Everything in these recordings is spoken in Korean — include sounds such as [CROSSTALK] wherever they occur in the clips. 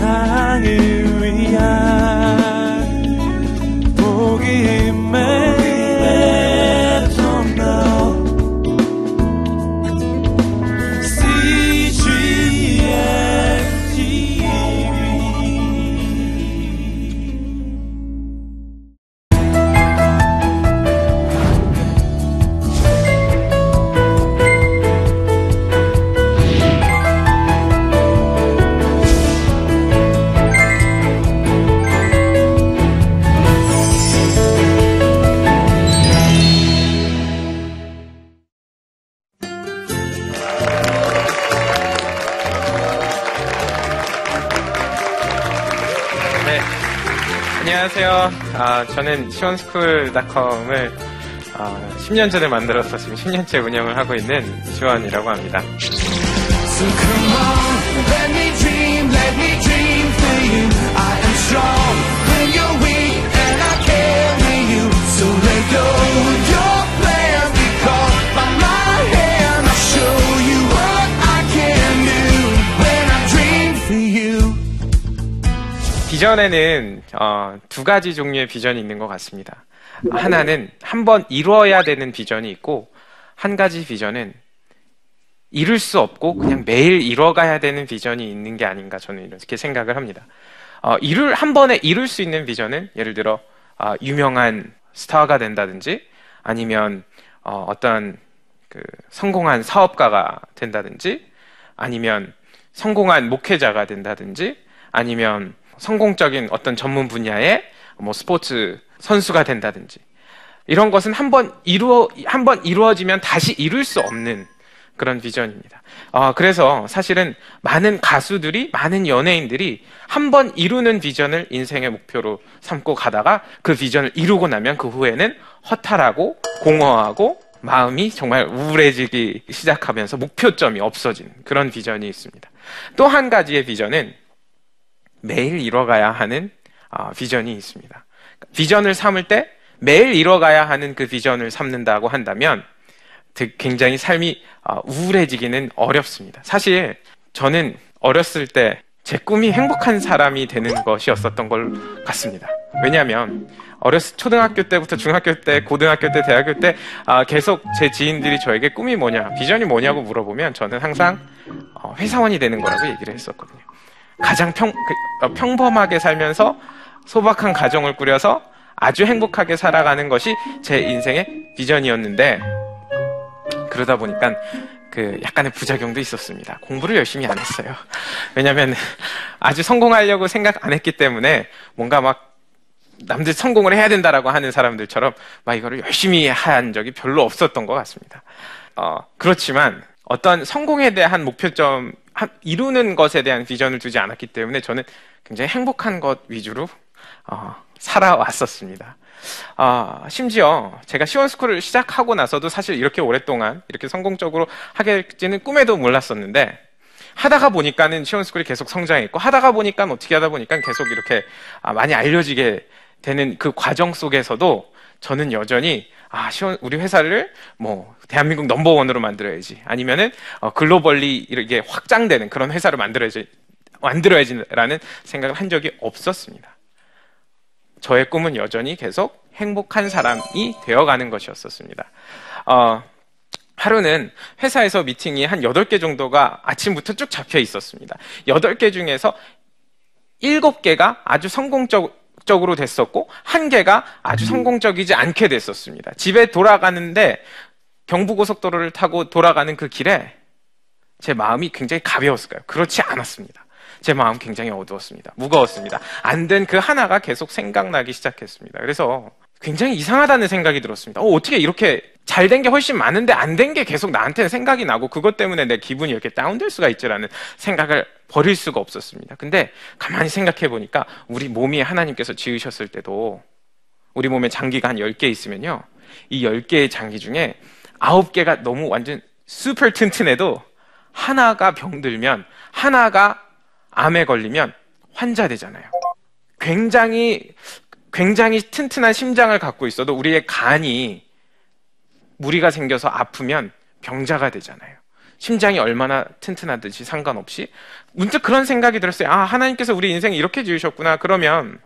세 아, 저는 시원스쿨닷컴을 아, 10년 전에 만들어서 지금 10년째 운영을 하고 있는 지원이라고 합니다. Your 비전에는 어, 두 가지 종류의 비전이 있는 것 같습니다. 하나는 한 번 이루어야 되는 비전이 있고 한 가지 비전은 이룰 수 없고 그냥 매일 이뤄가야 되는 비전이 있는 게 아닌가 저는 이렇게 생각을 합니다. 어, 이룰 한 번에 이룰 수 있는 비전은 예를 들어 어, 유명한 스타가 된다든지 아니면 어, 어떤 그 성공한 사업가가 된다든지 아니면 성공한 목회자가 된다든지 아니면 성공적인 어떤 전문 분야의 뭐 스포츠 선수가 된다든지 이런 것은 한번 이루어 한번 이루어지면 다시 이룰 수 없는 그런 비전입니다. 어, 그래서 사실은 많은 가수들이 많은 연예인들이 한번 이루는 비전을 인생의 목표로 삼고 가다가 그 비전을 이루고 나면 그 후에는 허탈하고 공허하고 마음이 정말 우울해지기 시작하면서 목표점이 없어진 그런 비전이 있습니다. 또 한 가지의 비전은 매일 이뤄가야 하는 어, 비전이 있습니다. 비전을 삼을 때 매일 이뤄가야 하는 그 비전을 삼는다고 한다면 굉장히 삶이 어, 우울해지기는 어렵습니다. 사실 저는 어렸을 때 제 꿈이 행복한 사람이 되는 것이었었던 걸 같습니다. 왜냐하면 어렸을 초등학교 때부터 중학교 때, 고등학교 때, 대학교 때 아, 계속 제 지인들이 저에게 꿈이 뭐냐, 비전이 뭐냐고 물어보면 저는 항상 어, 회사원이 되는 거라고 얘기를 했었거든요. 가장 평, 그, 어, 평범하게 살면서 소박한 가정을 꾸려서 아주 행복하게 살아가는 것이 제 인생의 비전이었는데 그러다 보니까 그 약간의 부작용도 있었습니다. 공부를 열심히 안 했어요. 왜냐하면 아주 성공하려고 생각 안 했기 때문에 뭔가 막 남들 성공을 해야 된다라고 하는 사람들처럼 막 이거를 열심히 한 적이 별로 없었던 것 같습니다. 어, 그렇지만 어떤 성공에 대한 목표점 이루는 것에 대한 비전을 두지 않았기 때문에 저는 굉장히 행복한 것 위주로 어, 살아왔었습니다. 어, 심지어 제가 시원스쿨을 시작하고 나서도 사실 이렇게 오랫동안 이렇게 성공적으로 하겠지는 꿈에도 몰랐었는데 하다가 보니까는 시원스쿨이 계속 성장했고 하다가 보니까 어떻게 하다 보니까 계속 이렇게 아, 많이 알려지게 되는 그 과정 속에서도 저는 여전히 아, 시원, 우리 회사를 뭐, 대한민국 넘버원으로 만들어야지. 아니면은, 어, 글로벌리 이렇게 확장되는 그런 회사를 만들어야지, 만들어야지라는 생각을 한 적이 없었습니다. 저의 꿈은 여전히 계속 행복한 사람이 되어가는 것이었었습니다. 어, 하루는 회사에서 미팅이 한 8개 정도가 아침부터 쭉 잡혀 있었습니다. 8개 중에서 7개가 아주 성공적, 적으로 됐었고 한 개가 아주 성공적이지 않게 됐었습니다. 집에 돌아가는데 경부고속도로를 타고 돌아가는 그 길에 제 마음이 굉장히 가벼웠을까요? 그렇지 않았습니다. 제 마음 굉장히 어두웠습니다. 무거웠습니다. 안 된 그 하나가 계속 생각나기 시작했습니다. 그래서 굉장히 이상하다는 생각이 들었습니다. 어, 어떻게 이렇게 잘 된 게 훨씬 많은데 안 된 게 계속 나한테는 생각이 나고 그것 때문에 내 기분이 이렇게 다운될 수가 있지라는 생각을 버릴 수가 없었습니다. 근데 가만히 생각해 보니까 우리 몸이 하나님께서 지으셨을 때도 우리 몸에 장기가 한 10개 있으면요. 이 10개의 장기 중에 9개가 너무 완전 슈퍼 튼튼해도 하나가 병들면 하나가 암에 걸리면 환자 되잖아요. 굉장히 굉장히 튼튼한 심장을 갖고 있어도 우리의 간이 무리가 생겨서 아프면 병자가 되잖아요. 심장이 얼마나 튼튼하든지 상관없이 문득 그런 생각이 들었어요. 아, 하나님께서 우리 인생을 이렇게 지으셨구나. 그러면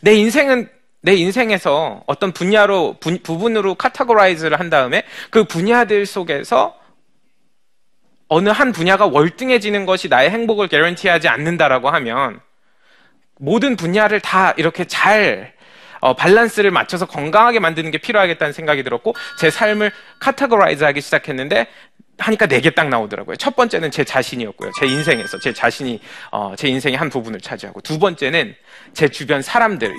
내 인생은 내 인생에서 어떤 분야로 부, 부분으로 categorize를 한 다음에 그 분야들 속에서 어느 한 분야가 월등해지는 것이 나의 행복을 guarantee하지 않는다라고 하면 모든 분야를 다 이렇게 잘 어, 밸런스를 맞춰서 건강하게 만드는 게 필요하겠다는 생각이 들었고 제 삶을 categorize 하기 시작했는데 하니까 네 개 딱 나오더라고요. 첫 번째는 제 자신이었고요. 제 인생에서 제 자신이 어, 제 인생의 한 부분을 차지하고 두 번째는 제 주변 사람들이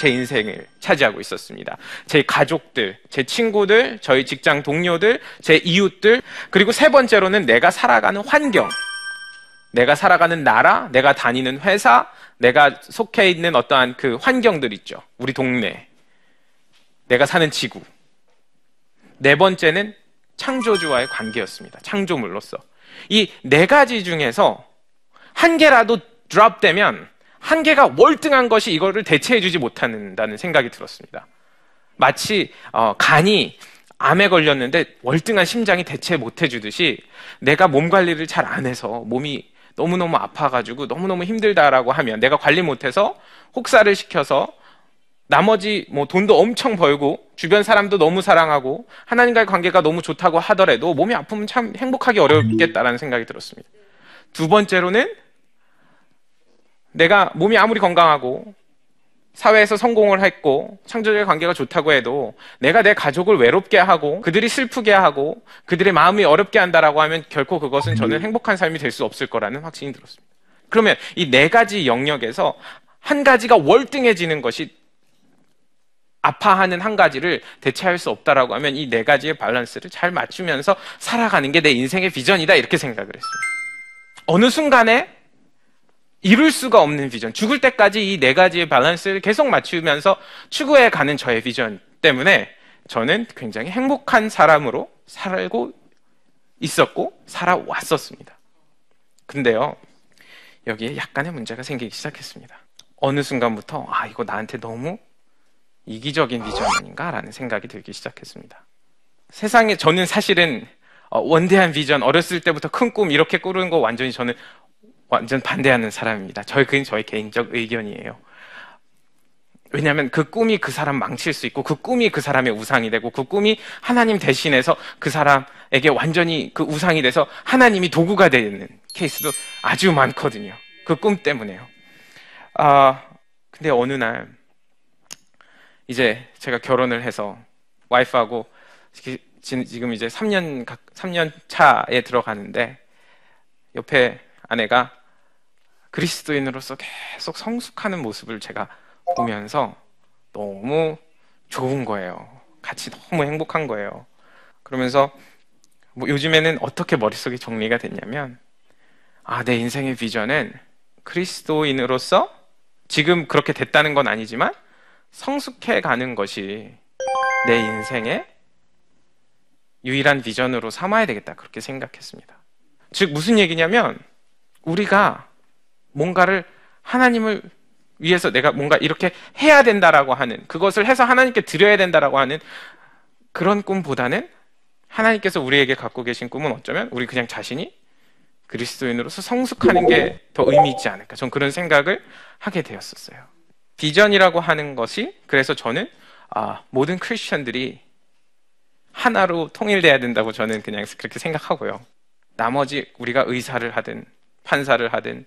제 인생을 차지하고 있었습니다. 제 가족들, 제 친구들, 저희 직장 동료들, 제 이웃들 그리고 세 번째로는 내가 살아가는 환경, 내가 살아가는 나라, 내가 다니는 회사, 내가 속해 있는 어떠한 그 환경들 있죠. 우리 동네, 내가 사는 지구. 네 번째는 창조주와의 관계였습니다. 창조물로서. 이 네 가지 중에서 한 개라도 드랍되면 한 개가 월등한 것이 이거를 대체해주지 못한다는 생각이 들었습니다. 마치 어, 간이 암에 걸렸는데 월등한 심장이 대체 못해주듯이 내가 몸 관리를 잘 안 해서 몸이 너무너무 아파가지고 너무너무 힘들다라고 하면 내가 관리 못해서 혹사를 시켜서 나머지 뭐 돈도 엄청 벌고 주변 사람도 너무 사랑하고 하나님과의 관계가 너무 좋다고 하더라도 몸이 아프면 참 행복하기 어렵겠다라는 생각이 들었습니다. 두 번째로는 내가 몸이 아무리 건강하고 사회에서 성공을 했고 창조적인 관계가 좋다고 해도 내가 내 가족을 외롭게 하고 그들이 슬프게 하고 그들의 마음이 어렵게 한다라고 하면 결코 그것은 저는 행복한 삶이 될 수 없을 거라는 확신이 들었습니다. 그러면 이 네 가지 영역에서 한 가지가 월등해지는 것이 아파하는 한 가지를 대체할 수 없다라고 하면 이 네 가지의 밸런스를 잘 맞추면서 살아가는 게 내 인생의 비전이다 이렇게 생각을 했습니다. 어느 순간에 이룰 수가 없는 비전, 죽을 때까지 이 네 가지의 밸런스를 계속 맞추면서 추구해 가는 저의 비전 때문에 저는 굉장히 행복한 사람으로 살고 있었고 살아왔었습니다. 근데요, 여기에 약간의 문제가 생기기 시작했습니다. 어느 순간부터 아 이거 나한테 너무 이기적인 비전 아닌가라는 생각이 들기 시작했습니다. 세상에 저는 사실은 어, 원대한 비전, 어렸을 때부터 큰 꿈 이렇게 꾸는 거 완전히 저는 완전 반대하는 사람입니다. 저희 그건 저의 개인적 의견이에요. 왜냐하면 그 꿈이 그 사람 망칠 수 있고 그 꿈이 그 사람의 우상이 되고 그 꿈이 하나님 대신해서 그 사람에게 완전히 그 우상이 돼서 하나님이 도구가 되는 케이스도 아주 많거든요. 그 꿈 때문에요. 아 근데 어느 날 이제 제가 결혼을 해서 와이프하고 지금 이제 3년 3년 차에 들어가는데 옆에 아내가 그리스도인으로서 계속 성숙하는 모습을 제가 보면서 너무 좋은 거예요. 같이 너무 행복한 거예요. 그러면서 뭐 요즘에는 어떻게 머릿속에 정리가 됐냐면 아, 내 인생의 비전은 그리스도인으로서 지금 그렇게 됐다는 건 아니지만 성숙해 가는 것이 내 인생의 유일한 비전으로 삼아야 되겠다. 그렇게 생각했습니다. 즉, 무슨 얘기냐면, 우리가 뭔가를 하나님을 위해서 내가 뭔가 이렇게 해야 된다라고 하는, 그것을 해서 하나님께 드려야 된다라고 하는 그런 꿈보다는 하나님께서 우리에게 갖고 계신 꿈은 어쩌면 우리 그냥 자신이 그리스도인으로서 성숙하는 게 더 의미 있지 않을까. 전 그런 생각을 하게 되었었어요. 비전이라고 하는 것이 그래서 저는 아, 모든 크리스천들이 하나로 통일돼야 된다고 저는 그냥 그렇게 생각하고요. 나머지 우리가 의사를 하든 판사를 하든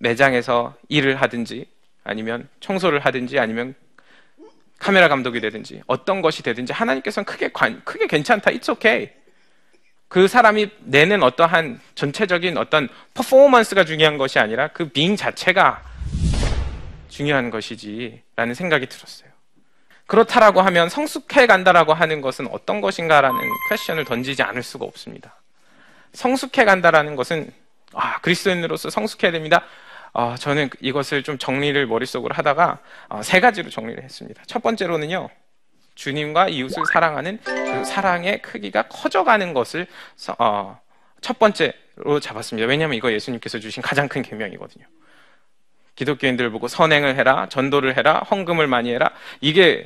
매장에서 일을 하든지 아니면 청소를 하든지 아니면 카메라 감독이 되든지 어떤 것이 되든지 하나님께서는 크게 관, 크게 괜찮다. It's okay. 그 사람이 내는 어떠한 전체적인 어떤 퍼포먼스가 중요한 것이 아니라 그 빙 자체가 중요한 것이지라는 생각이 들었어요. 그렇다라고 하면 성숙해 간다라고 하는 것은 어떤 것인가라는 퀘션을 던지지 않을 수가 없습니다. 성숙해 간다라는 것은 아, 그리스도인으로서 성숙해야 됩니다. 아, 저는 이것을 좀 정리를 머릿속으로 하다가 아, 세 가지로 정리를 했습니다. 첫 번째로는요. 주님과 이웃을 사랑하는 그 사랑의 크기가 커져가는 것을 어, 첫 번째로 잡았습니다. 왜냐하면 이거 예수님께서 주신 가장 큰 계명이거든요. 기독교인들 보고 선행을 해라, 전도를 해라, 헌금을 많이 해라. 이게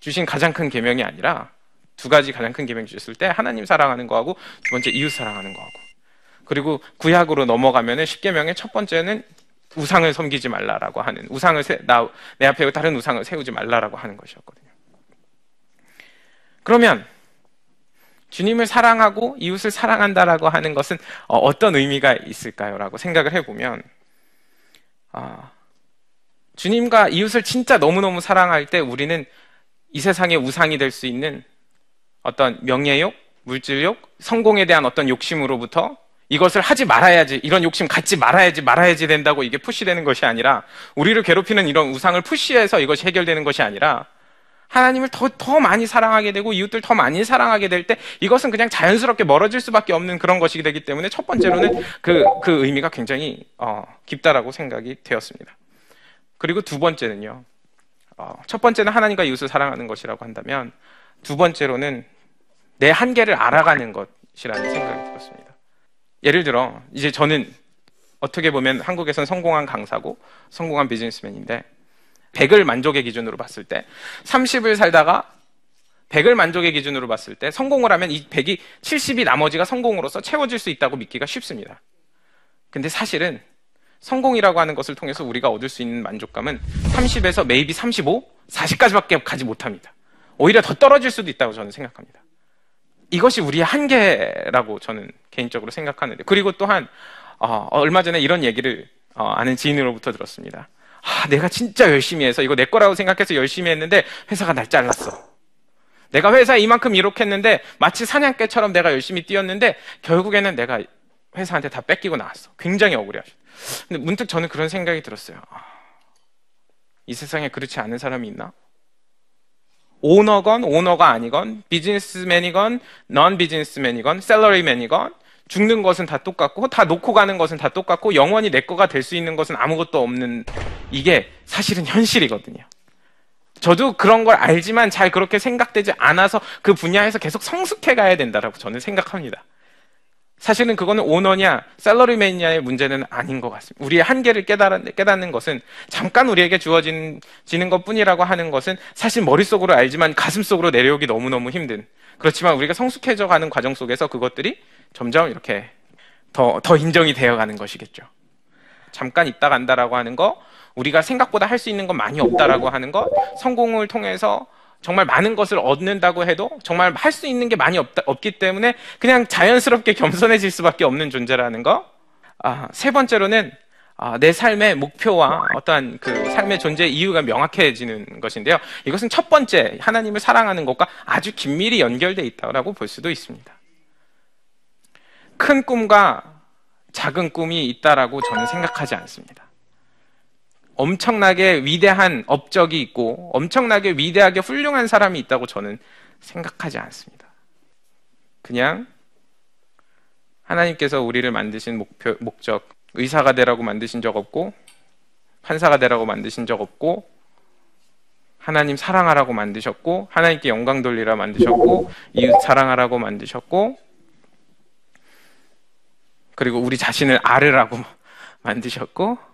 주신 가장 큰 계명이 아니라 두 가지 가장 큰 계명 주셨을 때 하나님 사랑하는 거하고 두 번째 이웃 사랑하는 거하고 그리고 구약으로 넘어가면은 십계명의 첫 번째는 우상을 섬기지 말라라고 하는 우상을 세, 나, 내 앞에 다른 우상을 세우지 말라라고 하는 것이었거든요. 그러면 주님을 사랑하고 이웃을 사랑한다라고 하는 것은 어, 떤 의미가 있을까요?라고 생각을 해보면 아, 주님과 이웃을 진짜 너무너무 사랑할 때 우리는 이 세상의 우상이 될 수 있는 어떤 명예욕, 물질욕, 성공에 대한 어떤 욕심으로부터 이것을 하지 말아야지, 이런 욕심 갖지 말아야지, 말아야지 된다고 이게 푸시되는 것이 아니라, 우리를 괴롭히는 이런 우상을 푸시해서 이것이 해결되는 것이 아니라, 하나님을 더, 더 많이 사랑하게 되고, 이웃들 더 많이 사랑하게 될 때, 이것은 그냥 자연스럽게 멀어질 수밖에 없는 그런 것이 되기 때문에, 첫 번째로는 그, 그 의미가 굉장히, 어, 깊다라고 생각이 되었습니다. 그리고 두 번째는요, 어, 첫 번째는 하나님과 이웃을 사랑하는 것이라고 한다면, 두 번째로는 내 한계를 알아가는 것이라는 생각이 들었습니다. 예를 들어 이제 저는 어떻게 보면 한국에선 성공한 강사고 성공한 비즈니스맨인데 100을 만족의 기준으로 봤을 때 30을 살다가 100을 만족의 기준으로 봤을 때 성공을 하면 이 100이 70이 나머지가 성공으로서 채워질 수 있다고 믿기가 쉽습니다. 근데 사실은 성공이라고 하는 것을 통해서 우리가 얻을 수 있는 만족감은 30에서 메이비 35, 40까지밖에 가지 못합니다. 오히려 더 떨어질 수도 있다고 저는 생각합니다. 이것이 우리의 한계라고 저는 개인적으로 생각하는데 그리고 또한 어, 얼마 전에 이런 얘기를 어, 아는 지인으로부터 들었습니다. 아, 내가 진짜 열심히 해서 이거 내 거라고 생각해서 열심히 했는데 회사가 날 잘랐어. 내가 회사 이만큼 이룩했는데 마치 사냥개처럼 내가 열심히 뛰었는데 결국에는 내가 회사한테 다 뺏기고 나왔어. 굉장히 억울해하셨. 근데 문득 저는 그런 생각이 들었어요. 아, 이 세상에 그렇지 않은 사람이 있나? 오너건 오너가 아니건 비즈니스맨이건 넌 비즈니스맨이건 셀러리맨이건 죽는 것은 다 똑같고 다 놓고 가는 것은 다 똑같고 영원히 내 거가 될 수 있는 것은 아무것도 없는 이게 사실은 [LAUGHS] 현실이거든요. 저도 그런 걸 알지만 잘 그렇게 생각되지 않아서 그 분야에서 계속 성숙해 가야 된다라고 저는 생각합니다. 사실은 그거는 오너냐, 셀러리맨이냐의 문제는 아닌 것 같습니다. 우리의 한계를 깨달은, 깨닫는 것은 잠깐 우리에게 주어지는 것 뿐이라고 하는 것은 사실 머릿속으로 알지만 가슴속으로 내려오기 너무너무 힘든. 그렇지만 우리가 성숙해져 가는 과정 속에서 그것들이 점점 이렇게 더, 더 인정이 되어 가는 것이겠죠. 잠깐 있다 간다라고 하는 거, 우리가 생각보다 할 수 있는 건 많이 없다라고 하는 것, 성공을 통해서 정말 많은 것을 얻는다고 해도 정말 할 수 있는 게 많이 없다, 없기 때문에 그냥 자연스럽게 겸손해질 수밖에 없는 존재라는 거. 아, 세 번째로는 아, 내 삶의 목표와 어떠한 그 삶의 존재 이유가 명확해지는 것인데요. 이것은 첫 번째 하나님을 사랑하는 것과 아주 긴밀히 연결되어 있다고 볼 수도 있습니다. 큰 꿈과 작은 꿈이 있다라고 저는 생각하지 않습니다. 엄청나게 위대한 업적이 있고 엄청나게 위대하게 훌륭한 사람이 있다고 저는 생각하지 않습니다. 그냥 하나님께서 우리를 만드신 목표, 목적, 의사가 되라고 만드신 적 없고, 판사가 되라고 만드신 적 없고, 하나님 사랑하라고 만드셨고, 하나님께 영광 돌리라 만드셨고, 이웃 사랑하라고 만드셨고, 그리고 우리 자신을 아르라고 [LAUGHS] 만드셨고,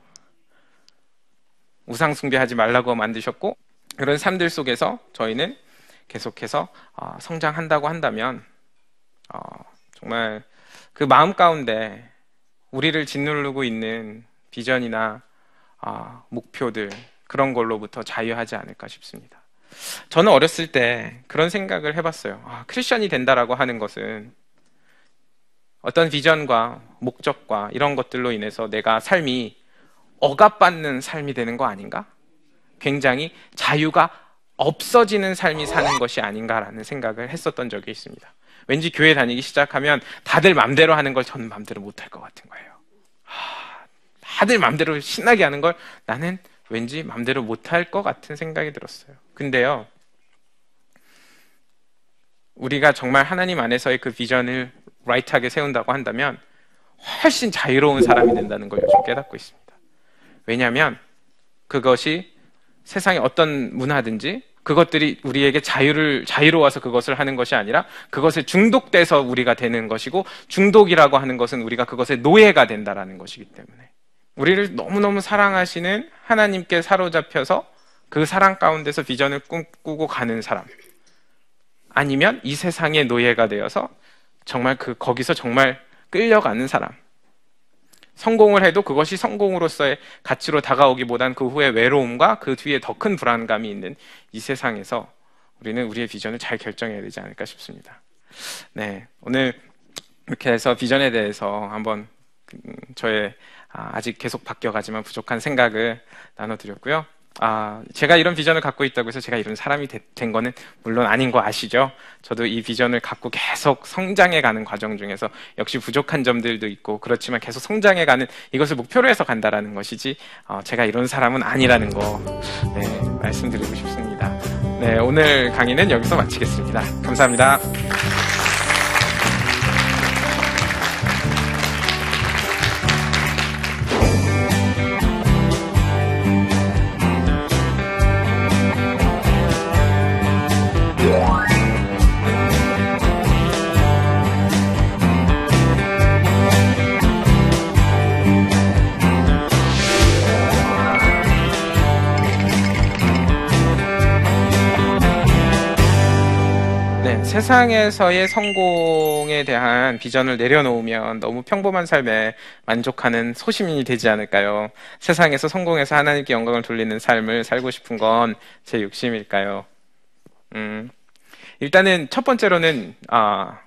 우상 숭배하지 말라고 만드셨고 그런 삶들 속에서 저희는 계속해서 어, 성장한다고 한다면 어, 정말 그 마음 가운데 우리를 짓누르고 있는 비전이나 어, 목표들 그런 걸로부터 자유하지 않을까 싶습니다. 저는 어렸을 때 그런 생각을 해봤어요. 아, 크리스천이 된다라고 하는 것은 어떤 비전과 목적과 이런 것들로 인해서 내가 삶이 억압받는 삶이 되는 거 아닌가? 굉장히 자유가 없어지는 삶이 사는 것이 아닌가라는 생각을 했었던 적이 있습니다. 왠지 교회 다니기 시작하면 다들 맘대로 하는 걸 저는 맘대로 못할 것 같은 거예요. 하, 다들 맘대로 신나게 하는 걸 나는 왠지 맘대로 못할 것 같은 생각이 들었어요. 근데요, 우리가 정말 하나님 안에서의 그 비전을 라이트하게 세운다고 한다면 훨씬 자유로운 사람이 된다는 걸 요즘 깨닫고 있습니다. 왜냐하면 그것이 세상의 어떤 문화든지 그것들이 우리에게 자유를 자유로워서 그것을 하는 것이 아니라 그것에 중독돼서 우리가 되는 것이고 중독이라고 하는 것은 우리가 그것의 노예가 된다라는 것이기 때문에 우리를 너무너무 사랑하시는 하나님께 사로잡혀서 그 사랑 가운데서 비전을 꿈꾸고 가는 사람 아니면 이 세상의 노예가 되어서 정말 그 거기서 정말 끌려가는 사람. 성공을 해도 그것이 성공으로서의 가치로 다가오기보단 그 후에 외로움과 그 뒤에 더 큰 불안감이 있는 이 세상에서 우리는 우리의 비전을 잘 결정해야 되지 않을까 싶습니다. 네, 오늘 이렇게 해서 비전에 대해서 한번 음, 저의 아, 아직 계속 바뀌어가지만 부족한 생각을 나눠드렸고요. 아, 제가 이런 비전을 갖고 있다고 해서 제가 이런 사람이 되, 된 거는 물론 아닌 거 아시죠? 저도 이 비전을 갖고 계속 성장해 가는 과정 중에서 역시 부족한 점들도 있고 그렇지만 계속 성장해 가는 이것을 목표로 해서 간다라는 것이지 어, 제가 이런 사람은 아니라는 거 네, 말씀드리고 싶습니다. 네, 오늘 강의는 여기서 마치겠습니다. 감사합니다. 세상에서의 성공에 대한 비전을 내려놓으면 너무 평범한 삶에 만족하는 소시민이 되지 않을까요? 세상에서 성공해서 하나님께 영광을 돌리는 삶을 살고 싶은 건 제 욕심일까요? 음, 일단은 첫 번째로는 아,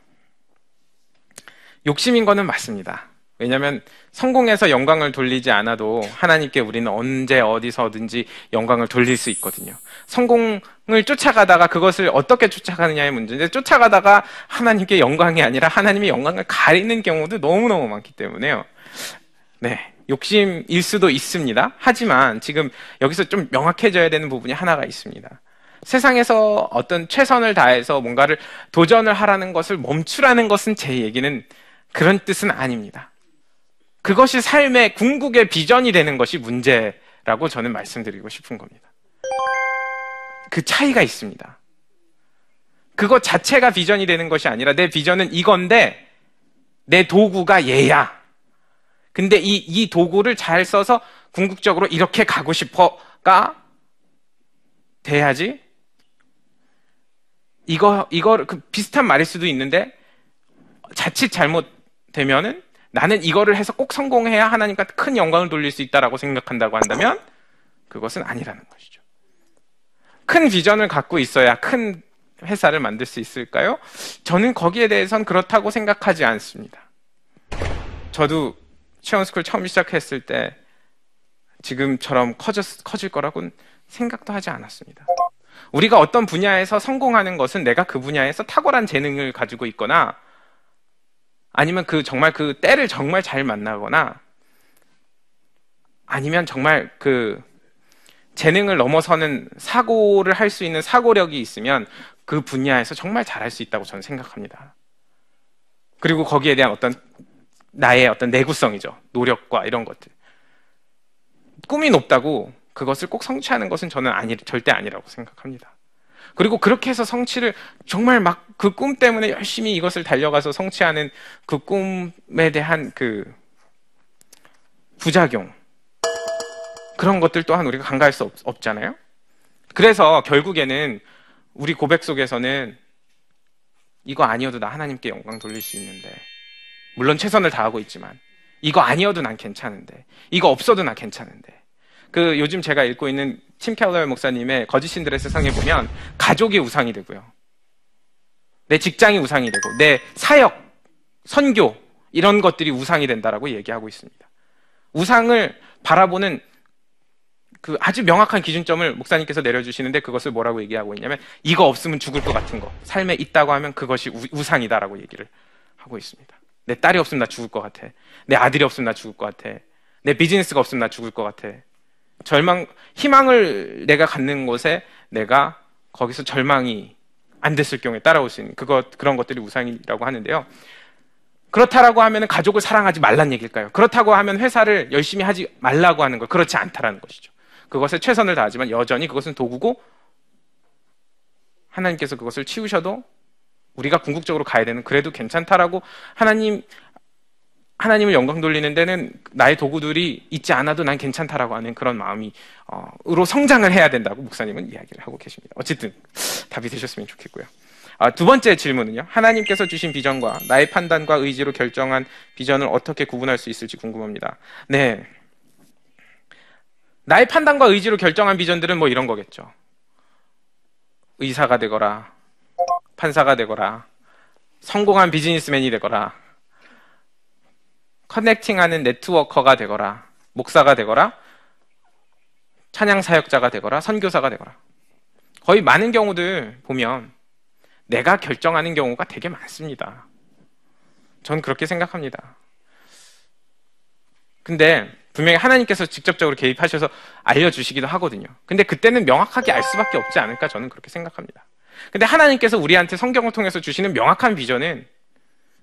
욕심인 거는 맞습니다. 왜냐하면 성공해서 영광을 돌리지 않아도 하나님께 우리는 언제 어디서든지 영광을 돌릴 수 있거든요. 성공을 쫓아가다가 그것을 어떻게 쫓아가느냐의 문제인데 쫓아가다가 하나님께 영광이 아니라 하나님의 영광을 가리는 경우도 너무너무 많기 때문에요. 네. 욕심일 수도 있습니다. 하지만 지금 여기서 좀 명확해져야 되는 부분이 하나가 있습니다. 세상에서 어떤 최선을 다해서 뭔가를 도전을 하라는 것을 멈추라는 것은 제 얘기는 그런 뜻은 아닙니다. 그것이 삶의 궁극의 비전이 되는 것이 문제라고 저는 말씀드리고 싶은 겁니다. 그 차이가 있습니다. 그것 자체가 비전이 되는 것이 아니라 내 비전은 이건데 내 도구가 얘야. 근데 이, 이 도구를 잘 써서 궁극적으로 이렇게 가고 싶어가 돼야지. 이거, 이거, 그 비슷한 말일 수도 있는데 자칫 잘못되면은 나는 이거를 해서 꼭 성공해야 하나님과 큰 영광을 돌릴 수 있다라고 생각한다고 한다면 그것은 아니라는 것이죠. 큰 비전을 갖고 있어야 큰 회사를 만들 수 있을까요? 저는 거기에 대해선 그렇다고 생각하지 않습니다. 저도 치원스쿨 처음 시작했을 때 지금처럼 커졌, 커질 거라고는 생각도 하지 않았습니다. 우리가 어떤 분야에서 성공하는 것은 내가 그 분야에서 탁월한 재능을 가지고 있거나 아니면 그 정말 그 때를 정말 잘 만나거나 아니면 정말 그 재능을 넘어서는 사고를 할 수 있는 사고력이 있으면 그 분야에서 정말 잘할 수 있다고 저는 생각합니다. 그리고 거기에 대한 어떤 나의 어떤 내구성이죠. 노력과 이런 것들. 꿈이 높다고 그것을 꼭 성취하는 것은 저는 아니, 절대 아니라고 생각합니다. 그리고 그렇게 해서 성취를 정말 막 그 꿈 때문에 열심히 이것을 달려가서 성취하는 그 꿈에 대한 그 부작용. 그런 것들 또한 우리가 간과할 수 없, 잖아요 그래서 결국에는 우리 고백 속에서는 이거 아니어도 나 하나님께 영광 돌릴 수 있는데. 물론 최선을 다하고 있지만. 이거 아니어도 난 괜찮은데. 이거 없어도 나 괜찮은데. 그 요즘 제가 읽고 있는 팀 켈러 목사님의 거짓 신들의 세상에 보면 가족이 우상이 되고요. 내 직장이 우상이 되고 내 사역, 선교 이런 것들이 우상이 된다라고 얘기하고 있습니다. 우상을 바라보는 그 아주 명확한 기준점을 목사님께서 내려주시는데 그것을 뭐라고 얘기하고 있냐면 이거 없으면 죽을 것 같은 거 삶에 있다고 하면 그것이 우, 상이다라고 얘기를 하고 있습니다. 내 딸이 없으면 나 죽을 것 같아. 내 아들이 없으면 나 죽을 것 같아. 내 비즈니스가 없으면 나 죽을 것 같아. 절망, 희망을 내가 갖는 곳에 내가 거기서 절망이 안 됐을 경우에 따라올 수 있는 그것, 그런 것들이 우상이라고 하는데요. 그렇다라고 하면 가족을 사랑하지 말란 얘기일까요? 그렇다고 하면 회사를 열심히 하지 말라고 하는 걸 그렇지 않다라는 것이죠. 그것에 최선을 다하지만 여전히 그것은 도구고 하나님께서 그것을 치우셔도 우리가 궁극적으로 가야 되는 그래도 괜찮다라고 하나님 하나님을 영광 돌리는 데는 나의 도구들이 있지 않아도 난 괜찮다라고 하는 그런 마음이 어, 으로 성장을 해야 된다고 목사님은 이야기를 하고 계십니다. 어쨌든 답이 되셨으면 좋겠고요. 아, 두 번째 질문은요. 하나님께서 주신 비전과 나의 판단과 의지로 결정한 비전을 어떻게 구분할 수 있을지 궁금합니다. 네. 나의 판단과 의지로 결정한 비전들은 뭐 이런 거겠죠. 의사가 되거라, 판사가 되거라, 성공한 비즈니스맨이 되거라, 커넥팅하는 네트워커가 되거라, 목사가 되거라, 찬양 사역자가 되거라, 선교사가 되거라. 거의 많은 경우들 보면 내가 결정하는 경우가 되게 많습니다. 전 그렇게 생각합니다. 근데 분명히 하나님께서 직접적으로 개입하셔서 알려주시기도 하거든요. 근데 그때는 명확하게 알 수밖에 없지 않을까 저는 그렇게 생각합니다. 근데 하나님께서 우리한테 성경을 통해서 주시는 명확한 비전은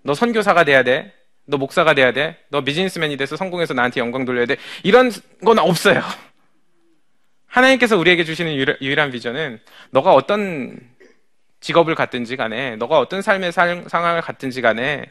너 선교사가 돼야 돼. 너 목사가 돼야 돼. 너 비즈니스맨이 돼서 성공해서 나한테 영광 돌려야 돼. 이런 건 없어요. 하나님께서 우리에게 주시는 유일한 비전은 너가 어떤 직업을 갖든지 간에 너가 어떤 삶의 상황을 갖든지 간에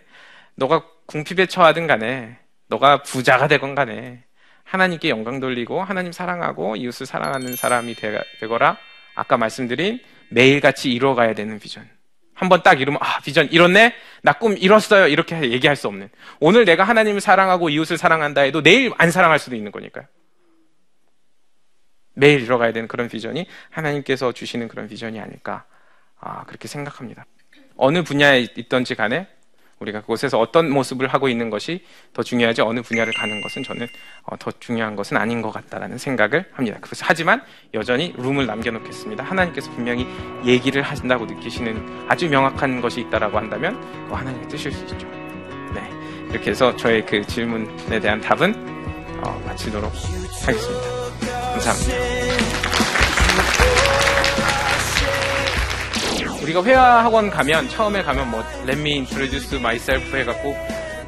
너가 궁핍에 처하든 간에 너가 부자가 되건 간에 하나님께 영광 돌리고 하나님 사랑하고 이웃을 사랑하는 사람이 되거라 아까 말씀드린 매일같이 이루어가야 되는 비전 한번 딱 이루면 아 비전 이뤘네? 나 꿈 이뤘어요. 이렇게 얘기할 수 없는. 오늘 내가 하나님을 사랑하고 이웃을 사랑한다 해도 내일 안 사랑할 수도 있는 거니까요. 매일 이뤄가야 되는 그런 비전이 하나님께서 주시는 그런 비전이 아닐까 아, 그렇게 생각합니다. 어느 분야에 있던지 간에 우리가 그곳에서 어떤 모습을 하고 있는 것이 더 중요하지 어느 분야를 가는 것은 저는 어, 더 중요한 것은 아닌 것 같다라는 생각을 합니다. 그래서 하지만 여전히 룸을 남겨놓겠습니다. 하나님께서 분명히 얘기를 하신다고 느끼시는 아주 명확한 것이 있다라고 한다면 그 하나님의 뜻일 수 있죠. 네, 이렇게 해서 저의 그 질문에 대한 답은 어, 마치도록 하겠습니다. 감사합니다. 우리가 회화 학원 가면 처음에 가면 뭐 Let me introduce myself 해갖고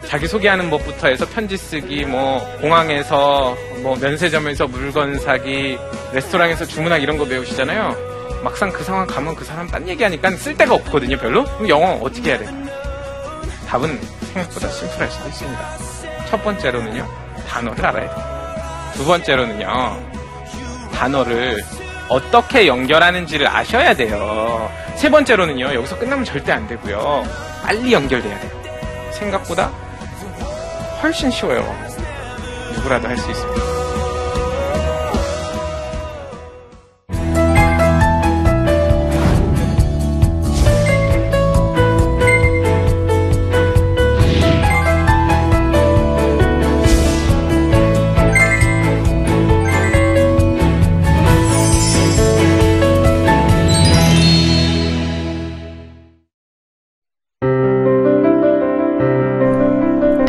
자기 소개하는 것부터 해서 편지 쓰기, 뭐 공항에서 뭐 면세점에서 물건 사기, 레스토랑에서 주문하기 이런 거 배우시잖아요. 막상 그 상황 가면 그 사람 딴 얘기하니까 쓸 데가 없거든요, 별로. 그럼 영어 어떻게 해야 돼요? 답은 생각보다 심플할 수도 있습니다. 첫 번째로는요, 단어를 알아야 돼요. 두 번째로는요, 단어를 어떻게 연결하는지를 아셔야 돼요. 세 번째로는요, 여기서 끝나면 절대 안 되고요. 빨리 연결돼야 돼요. 생각보다 훨씬 쉬워요. 누구라도 할 수 있습니다.